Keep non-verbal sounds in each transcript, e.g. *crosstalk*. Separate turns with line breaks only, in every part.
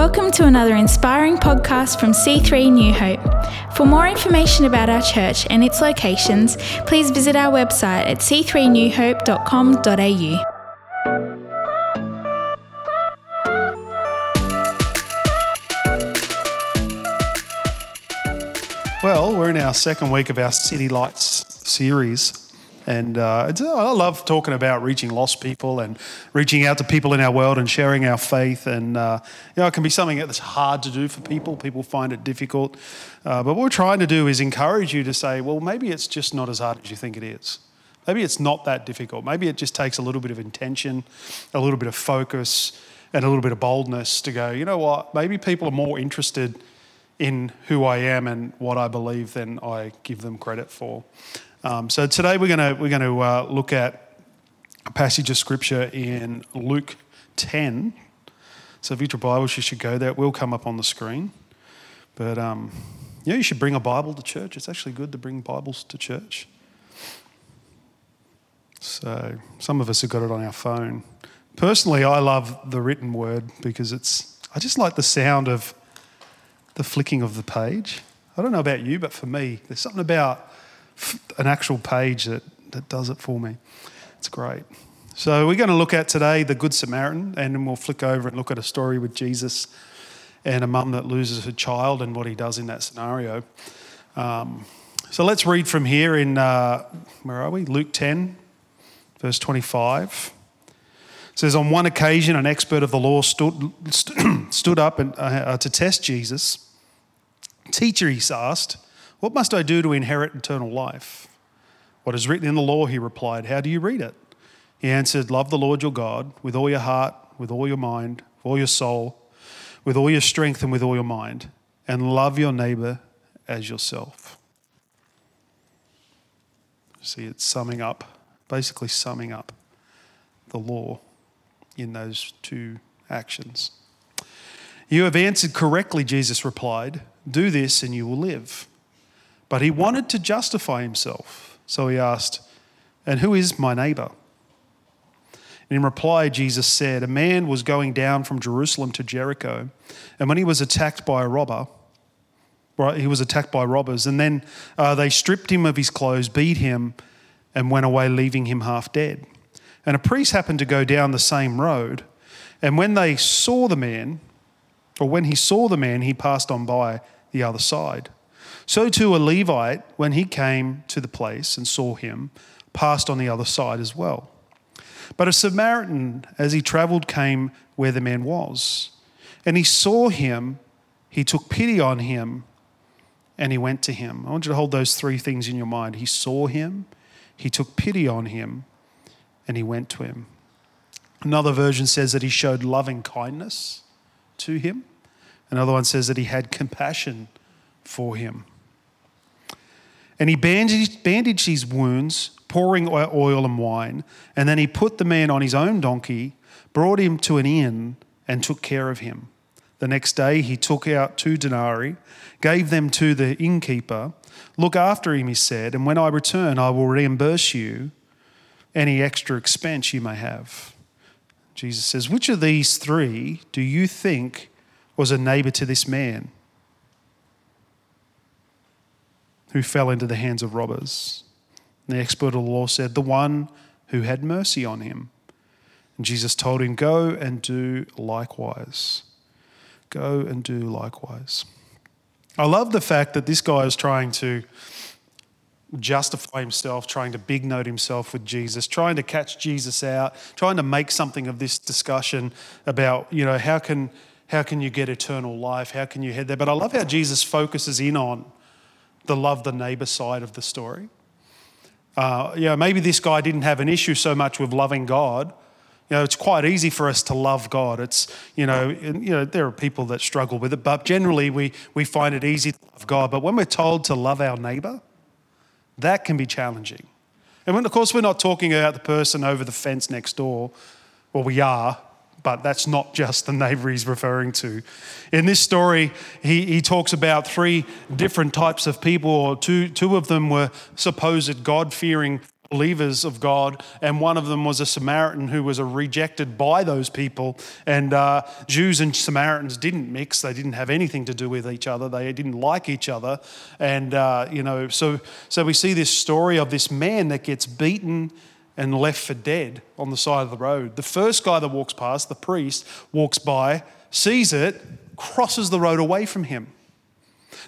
Welcome to another inspiring podcast from C3 New Hope. For more information about our church and its locations, please visit our website at c3newhope.com.au.
Well, we're in our second week of our City Lights series. And uh, it's, I love talking about reaching lost people and reaching out to people in our world and sharing our faith. And, uh, you know, it can be something that's hard to do for people. People find it difficult. Uh, but what we're trying to do is encourage you to say, well, maybe it's just not as hard as you think it is. Maybe it's not that difficult. Maybe it just takes a little bit of intention, a little bit of focus, and a little bit of boldness to go, you know what, maybe people are more interested in who I am and what I believe than I give them credit for. Um, so today we're going to we're going to uh, look at a passage of scripture in Luke 10. So if you have Bibles, you should go there. It will come up on the screen. But um, yeah, you should bring a Bible to church. It's actually good to bring Bibles to church. So some of us have got it on our phone. Personally, I love the written word because it's. I just like the sound of the flicking of the page. I don't know about you, but for me, there's something about an actual page that, that does it for me. It's great. So, we're going to look at today the Good Samaritan, and then we'll flick over and look at a story with Jesus and a mum that loses her child and what he does in that scenario. Um, so, let's read from here in, uh, where are we? Luke 10, verse 25. It says, On one occasion, an expert of the law stood, *clears throat* stood up and, uh, to test Jesus. Teacher, he asked, what must I do to inherit eternal life? What is written in the law, he replied. How do you read it? He answered, Love the Lord your God with all your heart, with all your mind, with all your soul, with all your strength, and with all your mind, and love your neighbor as yourself. See, it's summing up, basically summing up the law in those two actions. You have answered correctly, Jesus replied. Do this and you will live. But he wanted to justify himself. So he asked, And who is my neighbor? And in reply, Jesus said, A man was going down from Jerusalem to Jericho, and when he was attacked by a robber, right, he was attacked by robbers, and then uh, they stripped him of his clothes, beat him, and went away, leaving him half dead. And a priest happened to go down the same road, and when they saw the man, or when he saw the man, he passed on by the other side. So too a Levite, when he came to the place and saw him, passed on the other side as well. But a Samaritan, as he traveled, came where the man was. And he saw him, he took pity on him, and he went to him. I want you to hold those three things in your mind. He saw him, he took pity on him, and he went to him. Another version says that he showed loving kindness to him. Another one says that he had compassion for him. And he bandaged, bandaged his wounds, pouring oil and wine. And then he put the man on his own donkey, brought him to an inn, and took care of him. The next day he took out two denarii, gave them to the innkeeper. Look after him, he said, and when I return, I will reimburse you any extra expense you may have. Jesus says, Which of these three do you think was a neighbor to this man? Who fell into the hands of robbers. And the expert of the law said, The one who had mercy on him. And Jesus told him, Go and do likewise. Go and do likewise. I love the fact that this guy is trying to justify himself, trying to big note himself with Jesus, trying to catch Jesus out, trying to make something of this discussion about, you know, how can, how can you get eternal life? How can you head there? But I love how Jesus focuses in on the love the neighbor side of the story. Uh, you know, maybe this guy didn't have an issue so much with loving God. You know, it's quite easy for us to love God. It's, you know, you know, there are people that struggle with it, but generally we, we find it easy to love God. But when we're told to love our neighbor, that can be challenging. And when, of course, we're not talking about the person over the fence next door. Well, we are, but that's not just the neighbor he's referring to. In this story, he, he talks about three different types of people, or two, two of them were supposed God fearing believers of God, and one of them was a Samaritan who was rejected by those people. And uh, Jews and Samaritans didn't mix; they didn't have anything to do with each other. They didn't like each other, and uh, you know, so so we see this story of this man that gets beaten and left for dead on the side of the road. The first guy that walks past, the priest, walks by, sees it, crosses the road away from him.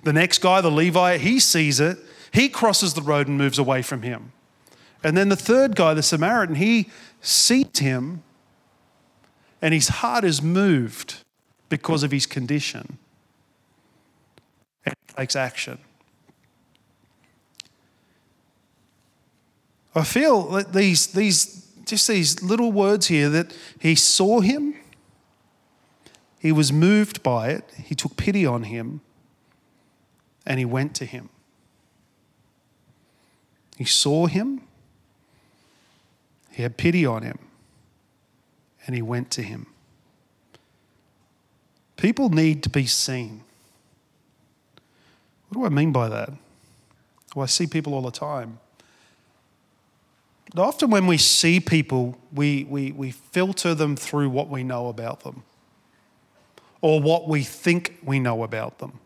The next guy, the Levite, he sees it, he crosses the road and moves away from him. And then the third guy, the Samaritan, he sees him and his heart is moved because of his condition and takes action. I feel that these, these, just these little words here that he saw him, he was moved by it, he took pity on him, and he went to him. He saw him, he had pity on him, and he went to him. People need to be seen. What do I mean by that? Well, I see people all the time. Often, when we see people, we, we, we filter them through what we know about them or what we think we know about them.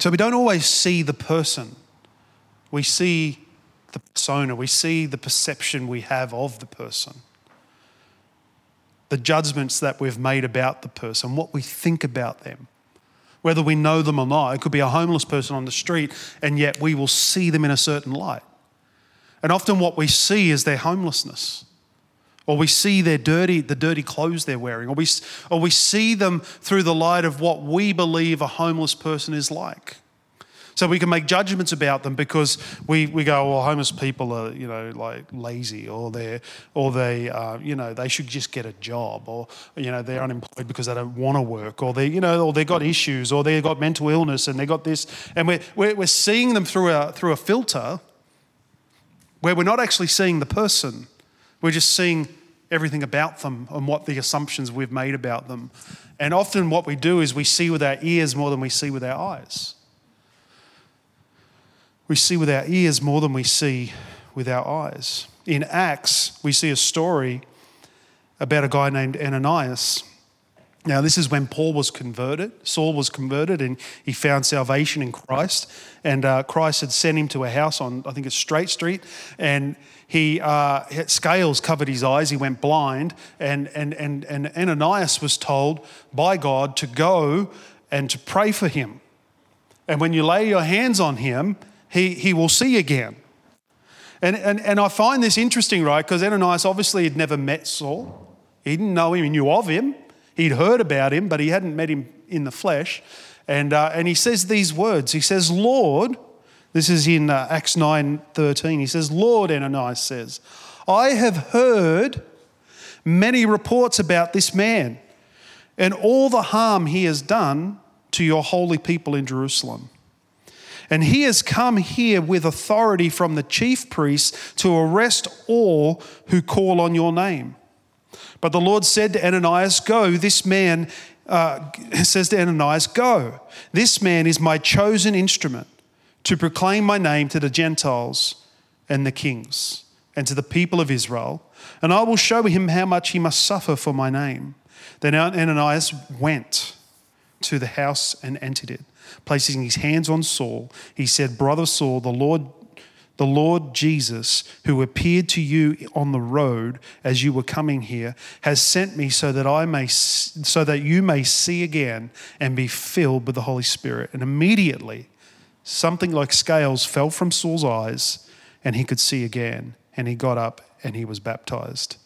So we don't always see the person, we see the persona, we see the perception we have of the person, the judgments that we've made about the person, what we think about them, whether we know them or not. It could be a homeless person on the street, and yet we will see them in a certain light. And often what we see is their homelessness. Or we see their dirty, the dirty clothes they're wearing, or we, or we see them through the light of what we believe a homeless person is like. So we can make judgments about them because we, we go, well, homeless people are, you know, like lazy or they're, or they, uh, you know, they should just get a job or, you know, they're unemployed because they don't want to work or they, you know, or they've got issues or they've got mental illness and they've got this. And we're, we're, we're seeing them through a, through a filter where we're not actually seeing the person. We're just seeing everything about them and what the assumptions we've made about them. And often what we do is we see with our ears more than we see with our eyes. We see with our ears more than we see with our eyes. In Acts, we see a story about a guy named Ananias. Now, this is when Paul was converted. Saul was converted and he found salvation in Christ. And uh, Christ had sent him to a house on, I think it's Straight Street. And he uh, scales covered his eyes. He went blind. And, and, and, and Ananias was told by God to go and to pray for him. And when you lay your hands on him, he, he will see again. And, and, and I find this interesting, right? Because Ananias obviously had never met Saul. He didn't know him, he knew of him. He'd heard about him, but he hadn't met him in the flesh. And, uh, and he says these words He says, Lord, this is in uh, Acts 9 13. He says, Lord, Ananias says, I have heard many reports about this man and all the harm he has done to your holy people in Jerusalem. And he has come here with authority from the chief priests to arrest all who call on your name. But the Lord said to Ananias, Go, this man uh, says to Ananias, Go, this man is my chosen instrument to proclaim my name to the Gentiles and the kings and to the people of Israel, and I will show him how much he must suffer for my name. Then Ananias went to the house and entered it placing his hands on Saul, he said, Brother Saul, the Lord the Lord Jesus, who appeared to you on the road as you were coming here, has sent me so that I may so that you may see again and be filled with the Holy Spirit. And immediately something like scales fell from Saul's eyes and he could see again and he got up and he was baptized.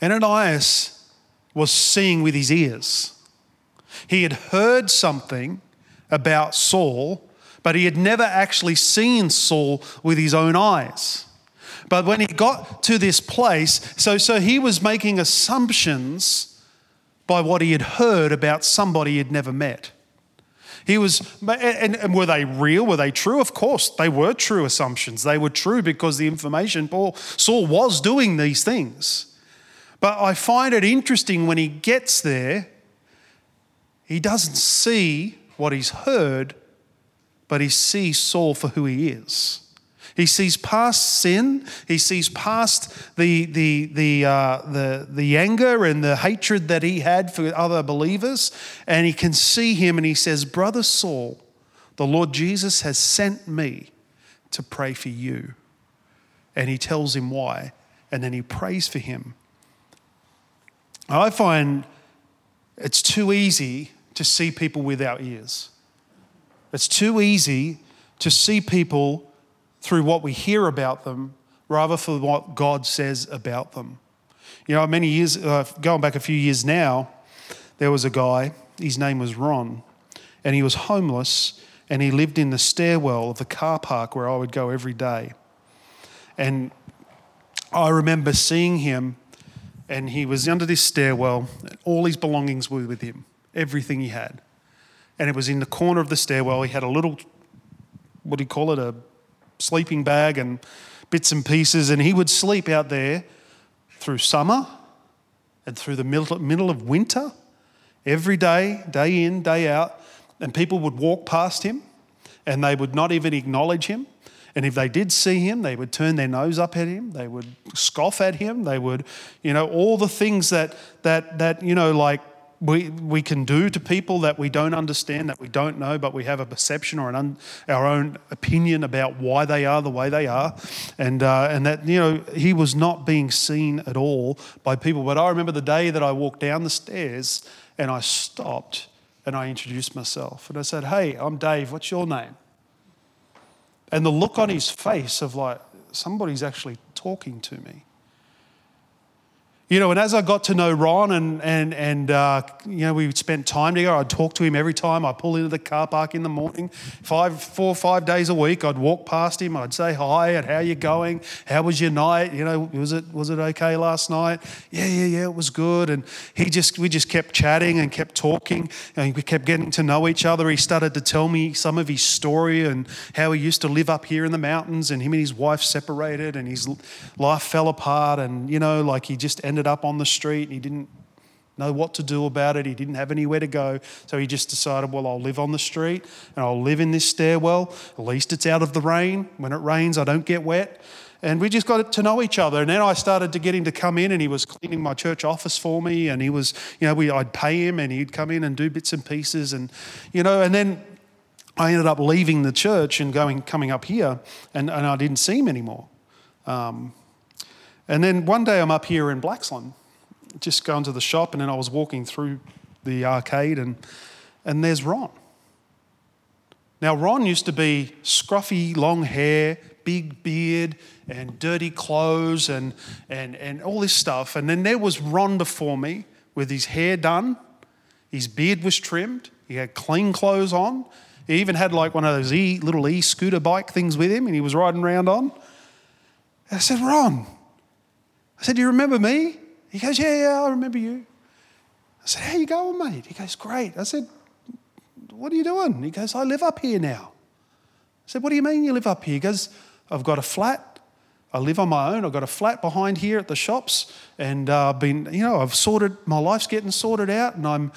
Ananias was seeing with his ears. He had heard something about Saul, but he had never actually seen Saul with his own eyes. But when he got to this place, so, so he was making assumptions by what he had heard about somebody he had never met. He was, and, and, were they real? Were they true? Of course, they were true assumptions. They were true because the information Paul Saul was doing these things. But I find it interesting when he gets there he doesn't see what he's heard, but he sees Saul for who he is. He sees past sin. He sees past the, the, the, uh, the, the anger and the hatred that he had for other believers. And he can see him and he says, Brother Saul, the Lord Jesus has sent me to pray for you. And he tells him why. And then he prays for him. I find it's too easy to see people with our ears. It's too easy to see people through what we hear about them rather for what God says about them. You know, many years, uh, going back a few years now, there was a guy, his name was Ron, and he was homeless and he lived in the stairwell of the car park where I would go every day. And I remember seeing him, and he was under this stairwell, and all his belongings were with him, everything he had. And it was in the corner of the stairwell. He had a little, what do you call it, a sleeping bag and bits and pieces, and he would sleep out there through summer and through the middle, middle of winter, every day, day in, day out. And people would walk past him and they would not even acknowledge him. And if they did see him, they would turn their nose up at him. They would scoff at him. They would, you know, all the things that, that, that you know, like we, we can do to people that we don't understand, that we don't know, but we have a perception or an un, our own opinion about why they are the way they are. And, uh, and that, you know, he was not being seen at all by people. But I remember the day that I walked down the stairs and I stopped and I introduced myself. And I said, Hey, I'm Dave. What's your name? And the look on his face of like, somebody's actually talking to me. You know, and as I got to know Ron and, and, and uh, you know, we spent time together, I'd talk to him every time I pull into the car park in the morning. Five, four five days a week, I'd walk past him, I'd say hi and how you going? How was your night? You know, was it, was it okay last night? Yeah, yeah, yeah, it was good. And he just, we just kept chatting and kept talking and we kept getting to know each other. He started to tell me some of his story and how he used to live up here in the mountains and him and his wife separated and his life fell apart and, you know, like he just ended ended up on the street and he didn't know what to do about it. He didn't have anywhere to go. So he just decided, well, I'll live on the street and I'll live in this stairwell. At least it's out of the rain. When it rains, I don't get wet. And we just got to know each other. And then I started to get him to come in and he was cleaning my church office for me. And he was, you know, we, I'd pay him and he'd come in and do bits and pieces. And, you know, and then I ended up leaving the church and going, coming up here and, and I didn't see him anymore. Um, and then one day I'm up here in Blaxland, just going to the shop, and then I was walking through the arcade, and, and there's Ron. Now, Ron used to be scruffy, long hair, big beard, and dirty clothes, and, and, and all this stuff. And then there was Ron before me with his hair done, his beard was trimmed, he had clean clothes on. He even had like one of those e, little e scooter bike things with him, and he was riding around on. And I said, Ron, I said, Do you remember me? He goes, Yeah, yeah, I remember you. I said, How you going, mate? He goes, Great. I said, What are you doing? He goes, I live up here now. I said, What do you mean you live up here? He goes, I've got a flat. I live on my own. I've got a flat behind here at the shops, and uh, I've been, you know, I've sorted. My life's getting sorted out, and I'm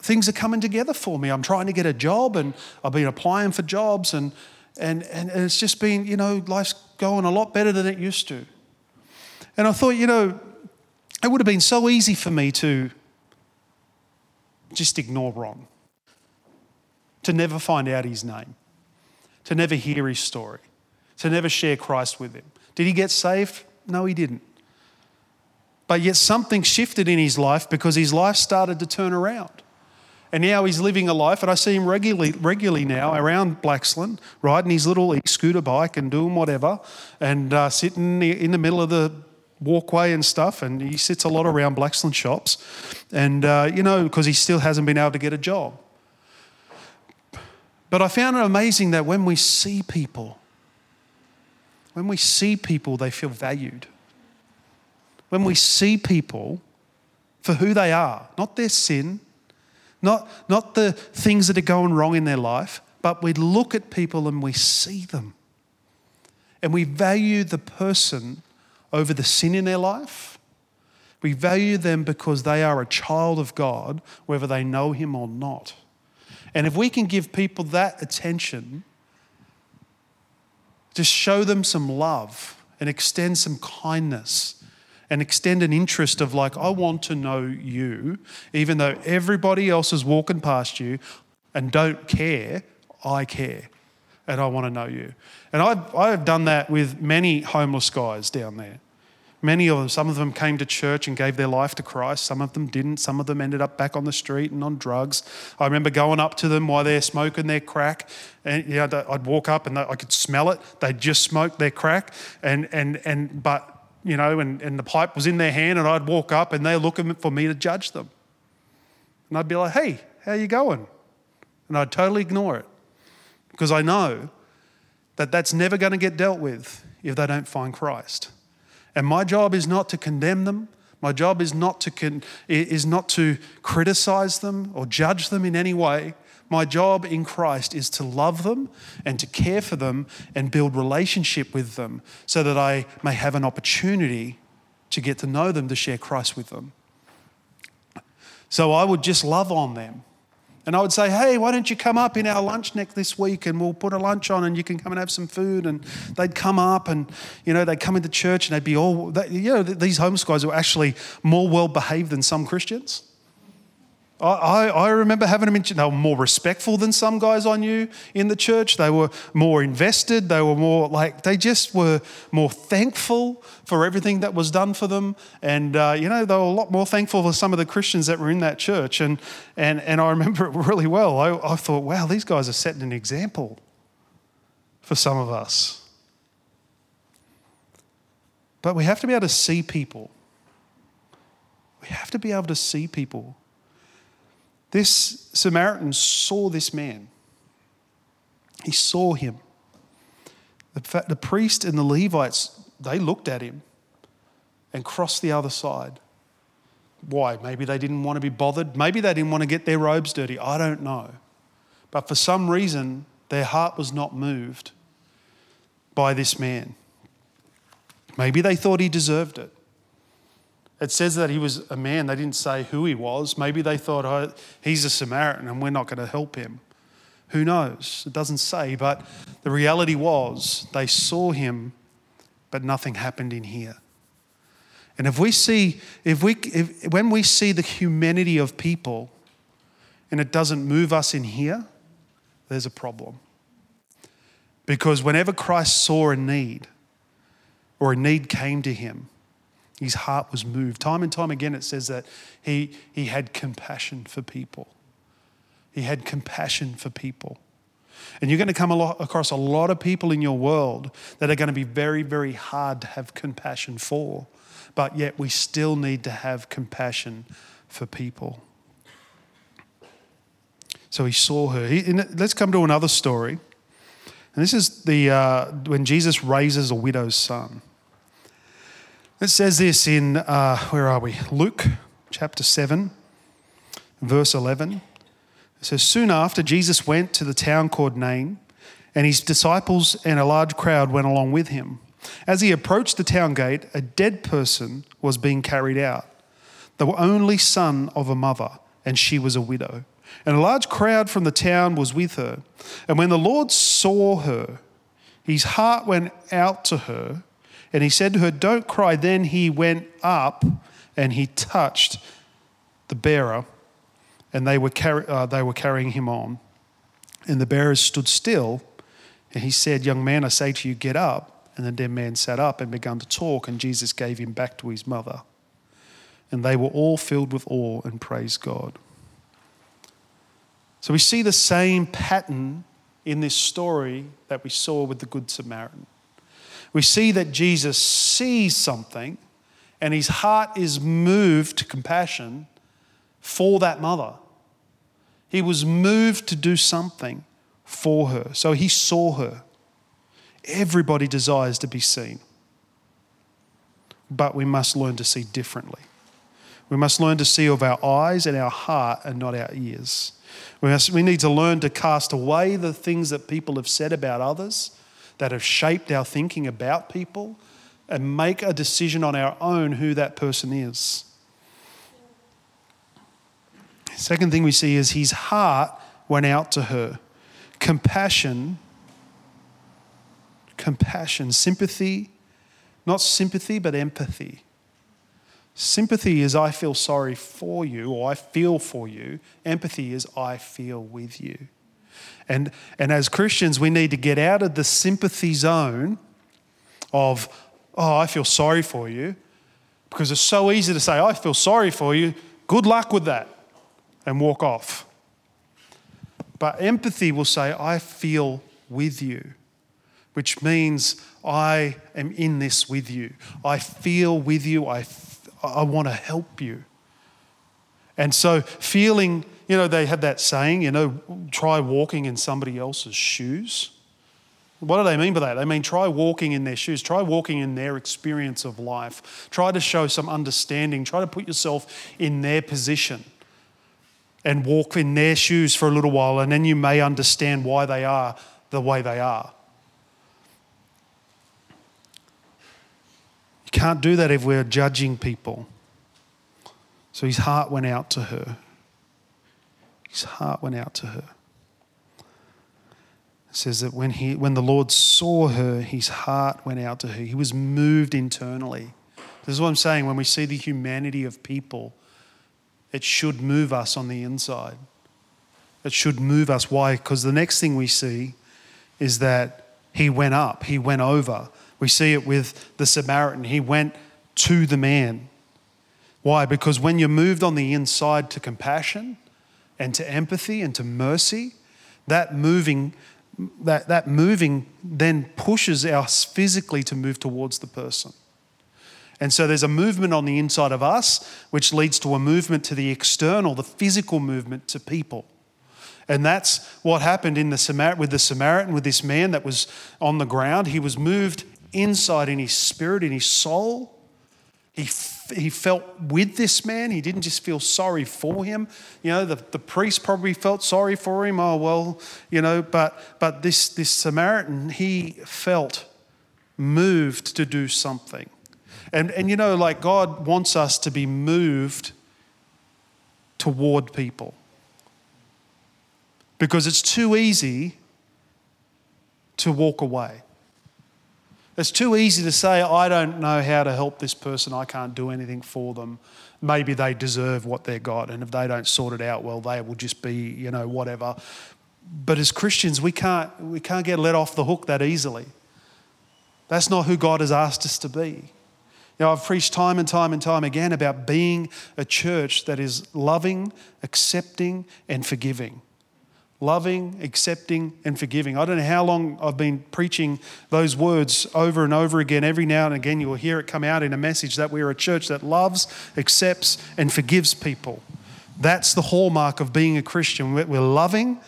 things are coming together for me. I'm trying to get a job, and I've been applying for jobs, and and and, and it's just been, you know, life's going a lot better than it used to. And I thought, you know, it would have been so easy for me to just ignore Ron, to never find out his name, to never hear his story, to never share Christ with him. Did he get saved? No, he didn't. But yet something shifted in his life because his life started to turn around. And now he's living a life, and I see him regularly, regularly now around Blaxland, riding his little e-scooter bike and doing whatever, and uh, sitting in the middle of the walkway and stuff, and he sits a lot around Blaxland shops, and uh, you know because he still hasn't been able to get a job. But I found it amazing that when we see people, when we see people, they feel valued. When we see people for who they are, not their sin, not, not the things that are going wrong in their life, but we look at people and we see them. And we value the person over the sin in their life. We value them because they are a child of God, whether they know Him or not. And if we can give people that attention, Just show them some love and extend some kindness and extend an interest of, like, I want to know you, even though everybody else is walking past you and don't care, I care and I want to know you. And I've, I've done that with many homeless guys down there. Many of them, some of them came to church and gave their life to Christ. Some of them didn't. Some of them ended up back on the street and on drugs. I remember going up to them while they're smoking their crack. And you know, I'd walk up and I could smell it. They'd just smoked their crack. And, and, and, but, you know, and, and the pipe was in their hand and I'd walk up and they're looking for me to judge them. And I'd be like, hey, how you going? And I'd totally ignore it because I know that that's never going to get dealt with if they don't find Christ. And my job is not to condemn them. My job is not to, con- is not to criticize them or judge them in any way. My job in Christ is to love them and to care for them and build relationship with them so that I may have an opportunity to get to know them, to share Christ with them. So I would just love on them and I would say, hey, why don't you come up in our lunch next this week and we'll put a lunch on and you can come and have some food. And they'd come up and, you know, they'd come into church and they'd be all, they, you know, these guys were actually more well behaved than some Christians. I, I remember having them in, they were more respectful than some guys I knew in the church. They were more invested. They were more like, they just were more thankful for everything that was done for them. And, uh, you know, they were a lot more thankful for some of the Christians that were in that church. And, and, and I remember it *laughs* really well. I, I thought, wow, these guys are setting an example for some of us. But we have to be able to see people. We have to be able to see people. This Samaritan saw this man. He saw him. The, the priest and the Levites, they looked at him and crossed the other side. Why? Maybe they didn't want to be bothered. Maybe they didn't want to get their robes dirty. I don't know. But for some reason, their heart was not moved by this man. Maybe they thought he deserved it. It says that he was a man. They didn't say who he was. Maybe they thought, oh, he's a Samaritan and we're not going to help him. Who knows? It doesn't say. But the reality was they saw him, but nothing happened in here. And if we see, if we, if, when we see the humanity of people and it doesn't move us in here, there's a problem. Because whenever Christ saw a need or a need came to him, his heart was moved. Time and time again, it says that he, he had compassion for people. He had compassion for people. And you're going to come a lot, across a lot of people in your world that are going to be very, very hard to have compassion for. But yet, we still need to have compassion for people. So he saw her. He, let's come to another story. And this is the, uh, when Jesus raises a widow's son. It says this in, uh, where are we? Luke chapter 7, verse 11. It says, Soon after, Jesus went to the town called Nain, and his disciples and a large crowd went along with him. As he approached the town gate, a dead person was being carried out, the only son of a mother, and she was a widow. And a large crowd from the town was with her. And when the Lord saw her, his heart went out to her and he said to her, Don't cry. Then he went up and he touched the bearer, and they were, uh, they were carrying him on. And the bearers stood still, and he said, Young man, I say to you, get up. And the dead man sat up and began to talk, and Jesus gave him back to his mother. And they were all filled with awe and praised God. So we see the same pattern in this story that we saw with the Good Samaritan we see that Jesus sees something and his heart is moved to compassion for that mother. He was moved to do something for her. So he saw her. Everybody desires to be seen. But we must learn to see differently. We must learn to see of our eyes and our heart and not our ears. We, must, we need to learn to cast away the things that people have said about others that have shaped our thinking about people and make a decision on our own who that person is. Second thing we see is his heart went out to her. Compassion compassion, sympathy, not sympathy, but empathy. Sympathy is I feel sorry for you or I feel for you. Empathy is I feel with you. And, and as Christians, we need to get out of the sympathy zone of, oh, I feel sorry for you, because it's so easy to say, I feel sorry for you. Good luck with that, and walk off. But empathy will say, I feel with you, which means I am in this with you. I feel with you. I, I want to help you. And so, feeling, you know, they have that saying, you know, try walking in somebody else's shoes. What do they mean by that? They mean try walking in their shoes, try walking in their experience of life, try to show some understanding, try to put yourself in their position and walk in their shoes for a little while, and then you may understand why they are the way they are. You can't do that if we're judging people. So his heart went out to her. His heart went out to her. It says that when, he, when the Lord saw her, his heart went out to her. He was moved internally. This is what I'm saying. When we see the humanity of people, it should move us on the inside. It should move us. Why? Because the next thing we see is that he went up, he went over. We see it with the Samaritan. He went to the man. Why? Because when you're moved on the inside to compassion and to empathy and to mercy, that moving, that, that moving then pushes us physically to move towards the person. And so there's a movement on the inside of us, which leads to a movement to the external, the physical movement to people. And that's what happened in the Samar- with the Samaritan, with this man that was on the ground. He was moved inside in his spirit, in his soul. He, he felt with this man. He didn't just feel sorry for him. You know, the, the priest probably felt sorry for him. Oh, well, you know, but, but this, this Samaritan, he felt moved to do something. And, and you know, like God wants us to be moved toward people. Because it's too easy to walk away. It's too easy to say, I don't know how to help this person, I can't do anything for them. Maybe they deserve what they got, and if they don't sort it out, well, they will just be, you know, whatever. But as Christians, we can't, we can't get let off the hook that easily. That's not who God has asked us to be. You know, I've preached time and time and time again about being a church that is loving, accepting, and forgiving. Loving, accepting, and forgiving. I don't know how long I've been preaching those words over and over again. Every now and again, you will hear it come out in a message that we are a church that loves, accepts, and forgives people. That's the hallmark of being a Christian. We're loving,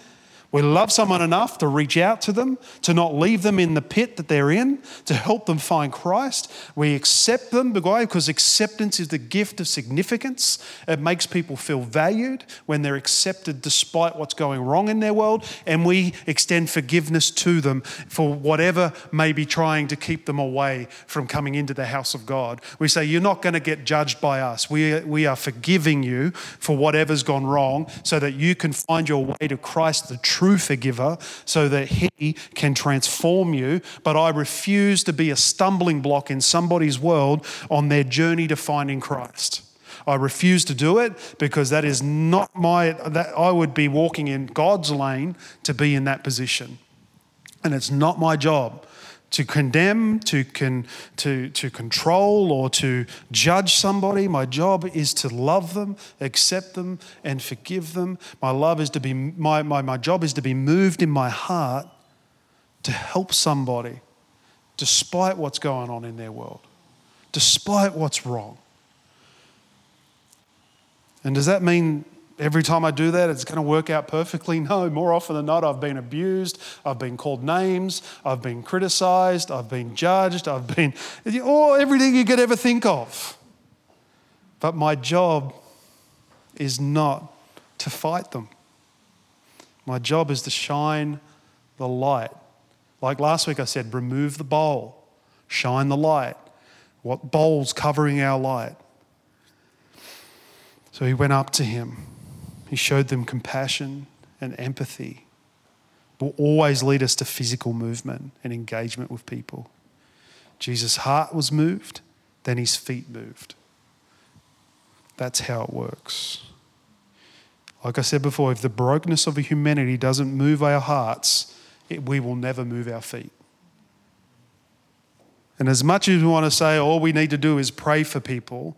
we love someone enough to reach out to them, to not leave them in the pit that they're in, to help them find Christ. We accept them because acceptance is the gift of significance. It makes people feel valued when they're accepted despite what's going wrong in their world. And we extend forgiveness to them for whatever may be trying to keep them away from coming into the house of God. We say, You're not going to get judged by us. We, we are forgiving you for whatever's gone wrong so that you can find your way to Christ, the true true forgiver so that He can transform you. But I refuse to be a stumbling block in somebody's world on their journey to finding Christ. I refuse to do it because that is not my, that I would be walking in God's lane to be in that position. And it's not my job to condemn, to, con, to, to control, or to judge somebody. My job is to love them, accept them, and forgive them. My love is to be my, my, my job is to be moved in my heart to help somebody despite what's going on in their world, despite what's wrong. And does that mean every time I do that, it's going to work out perfectly. *laughs* No, more often than not, I've been abused, I've been called names, I've been criticized, I've been judged, I've been, oh, everything you could ever think of. But my job is not to fight them. My job is to shine the light. Like last week I said, remove the bowl, shine the light. What bowl's covering our light? So he went up to him he showed them compassion and empathy. will always lead us to physical movement and engagement with people. Jesus' heart was moved, then his feet moved. That's how it works. Like I said before, if the brokenness of humanity doesn't move our hearts, it, we will never move our feet. And as much as we want to say all we need to do is pray for people,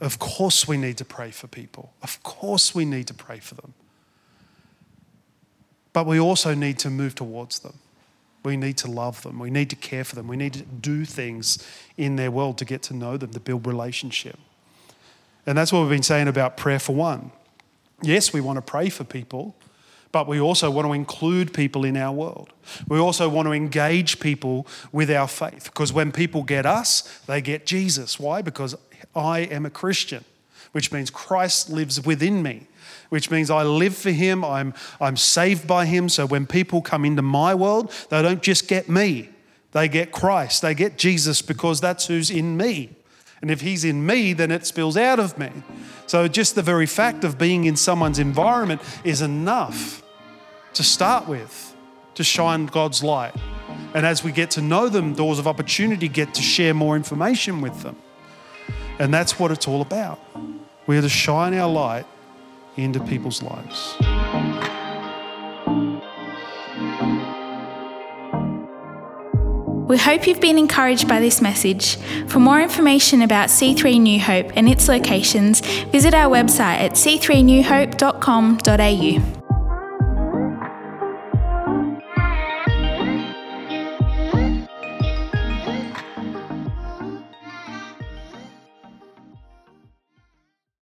of course we need to pray for people. Of course we need to pray for them. But we also need to move towards them. We need to love them. We need to care for them. We need to do things in their world to get to know them, to build relationship. And that's what we've been saying about prayer for one. Yes, we want to pray for people, but we also want to include people in our world. We also want to engage people with our faith because when people get us, they get Jesus. Why? Because I am a Christian, which means Christ lives within me which means I live for Him, I'm, I'm saved by Him. So when people come into my world, they don't just get me, they get Christ, they get Jesus because that's who's in me. And if He's in me, then it spills out of me. So just the very fact of being in someone's environment is enough to start with, to shine God's light. And as we get to know them, doors of opportunity get to share more information with them. And that's what it's all about. We are to shine our light into people's lives.
We hope you've been encouraged by this message. For more information about C3 New Hope and its locations, visit our website at c3newhope.com.au.